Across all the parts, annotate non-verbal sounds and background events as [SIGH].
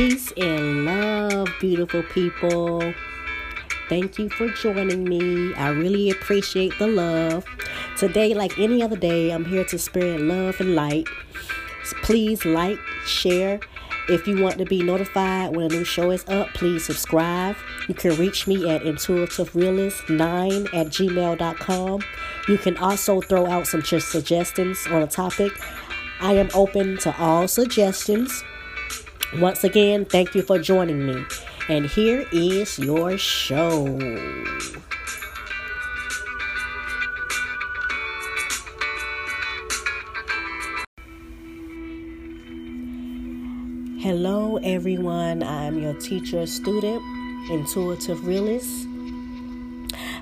Peace and love, beautiful people. Thank you for joining me. I really appreciate the love. Today, like any other day, I'm here to spread love and light. Please like, share. If you want to be notified when a new show is up, please subscribe. You can reach me at intuitiverealist9 at gmail.com. You can also throw out some suggestions on a topic. I am open to all suggestions. Once again, thank you for joining me. And here is your show. Hello, everyone. I'm your teacher, student, intuitive realist.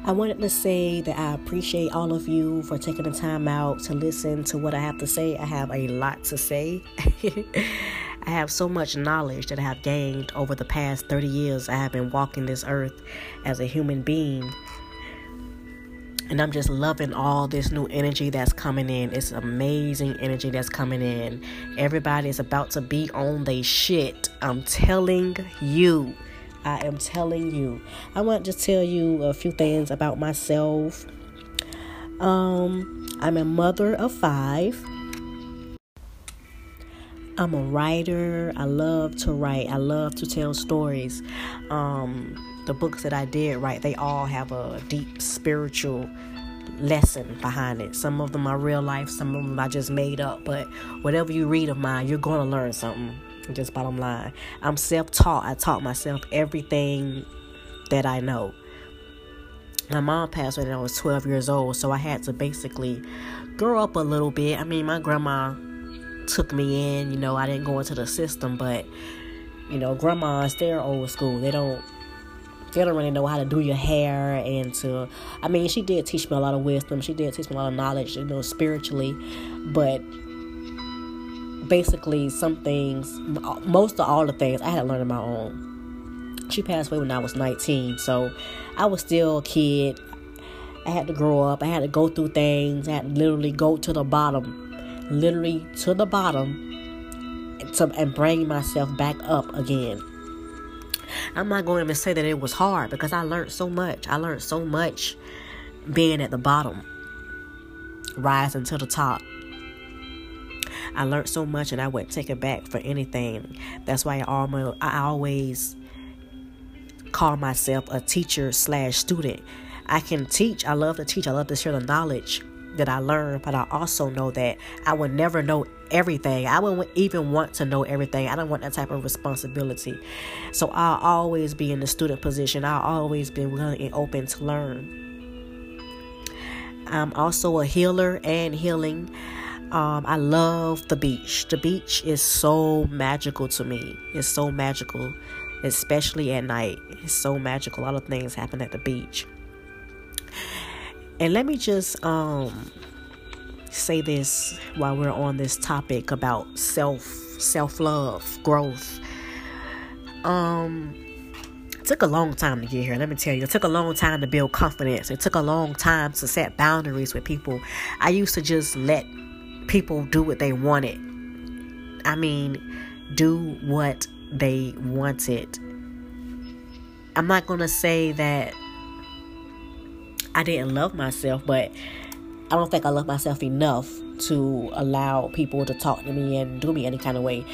I wanted to say that I appreciate all of you for taking the time out to listen to what I have to say. I have a lot to say. [LAUGHS] I have so much knowledge that I have gained over the past 30 years I have been walking this earth as a human being. And I'm just loving all this new energy that's coming in. It's amazing energy that's coming in. Everybody is about to be on their shit. I'm telling you. I am telling you. I want to tell you a few things about myself. Um, I'm a mother of five. I'm a writer. I love to write. I love to tell stories. Um, the books that I did write, they all have a deep spiritual lesson behind it. Some of them are real life, some of them I just made up. But whatever you read of mine, you're going to learn something. Just bottom line. I'm self taught. I taught myself everything that I know. My mom passed away when I was 12 years old, so I had to basically grow up a little bit. I mean, my grandma took me in. You know, I didn't go into the system, but you know, grandmas they're old school. They don't they don't really know how to do your hair and to I mean, she did teach me a lot of wisdom. She did teach me a lot of knowledge, you know, spiritually, but basically some things most of all the things I had to learn on my own. She passed away when I was 19, so I was still a kid. I had to grow up. I had to go through things. I had to literally go to the bottom literally to the bottom to, and bring myself back up again. I'm not going to say that it was hard because I learned so much. I learned so much being at the bottom, rising to the top. I learned so much and I wouldn't take it back for anything. That's why I almost I always call myself a teacher slash student. I can teach. I love to teach. I love to share the knowledge that I learned, but I also know that I would never know everything. I wouldn't even want to know everything. I don't want that type of responsibility. So I'll always be in the student position. I'll always be willing and open to learn. I'm also a healer and healing. Um, I love the beach. The beach is so magical to me. It's so magical, especially at night. It's so magical. A lot of things happen at the beach. And let me just um say this while we're on this topic about self self-love, growth. Um it took a long time to get here. Let me tell you, it took a long time to build confidence. It took a long time to set boundaries with people. I used to just let people do what they wanted. I mean, do what they wanted. I'm not going to say that I didn't love myself, but I don't think I love myself enough to allow people to talk to me and do me any kind of way.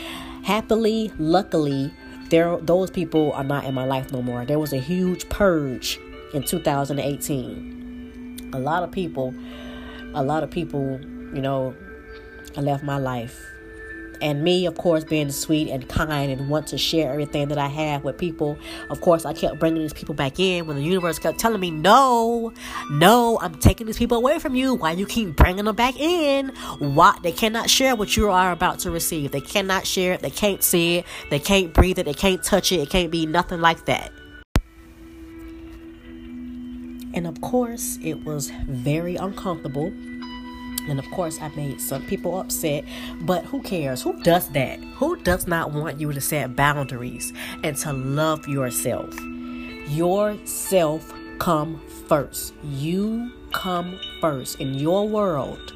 Happily, luckily, there those people are not in my life no more. There was a huge purge in 2018. A lot of people, a lot of people, you know, left my life and me, of course, being sweet and kind and want to share everything that I have with people. Of course, I kept bringing these people back in when the universe kept telling me, no, no, I'm taking these people away from you. Why you keep bringing them back in? Why they cannot share what you are about to receive. They cannot share it. They can't see it. They can't breathe it. They can't touch it. It can't be nothing like that. And of course, it was very uncomfortable and of course, I made some people upset, but who cares? Who does that? Who does not want you to set boundaries and to love yourself? Yourself come first. You come first. In your world,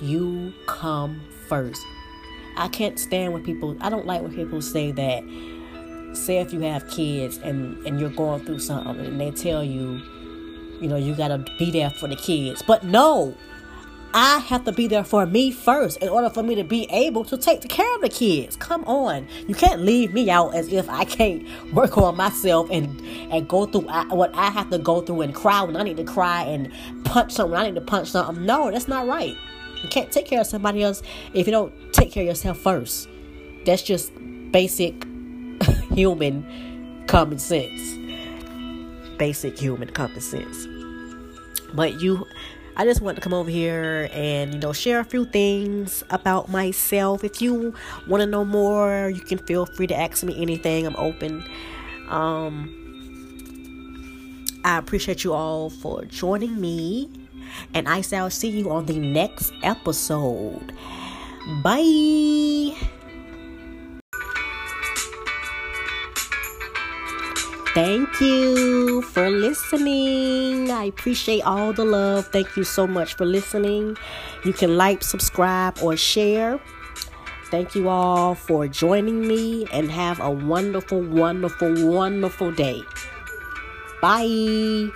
you come first. I can't stand when people, I don't like when people say that say if you have kids and and you're going through something and they tell you you know you got to be there for the kids but no I have to be there for me first in order for me to be able to take care of the kids. Come on. You can't leave me out as if I can't work on myself and and go through what I have to go through and cry when I need to cry and punch something I need to punch something. No, that's not right. You can't take care of somebody else if you don't take care of yourself first. That's just basic [LAUGHS] human common sense. Basic human common sense. But you I just want to come over here and you know share a few things about myself. If you want to know more, you can feel free to ask me anything. I'm open. Um, I appreciate you all for joining me, and I shall see you on the next episode. Bye. Thank you for listening. I appreciate all the love. Thank you so much for listening. You can like, subscribe, or share. Thank you all for joining me and have a wonderful, wonderful, wonderful day. Bye.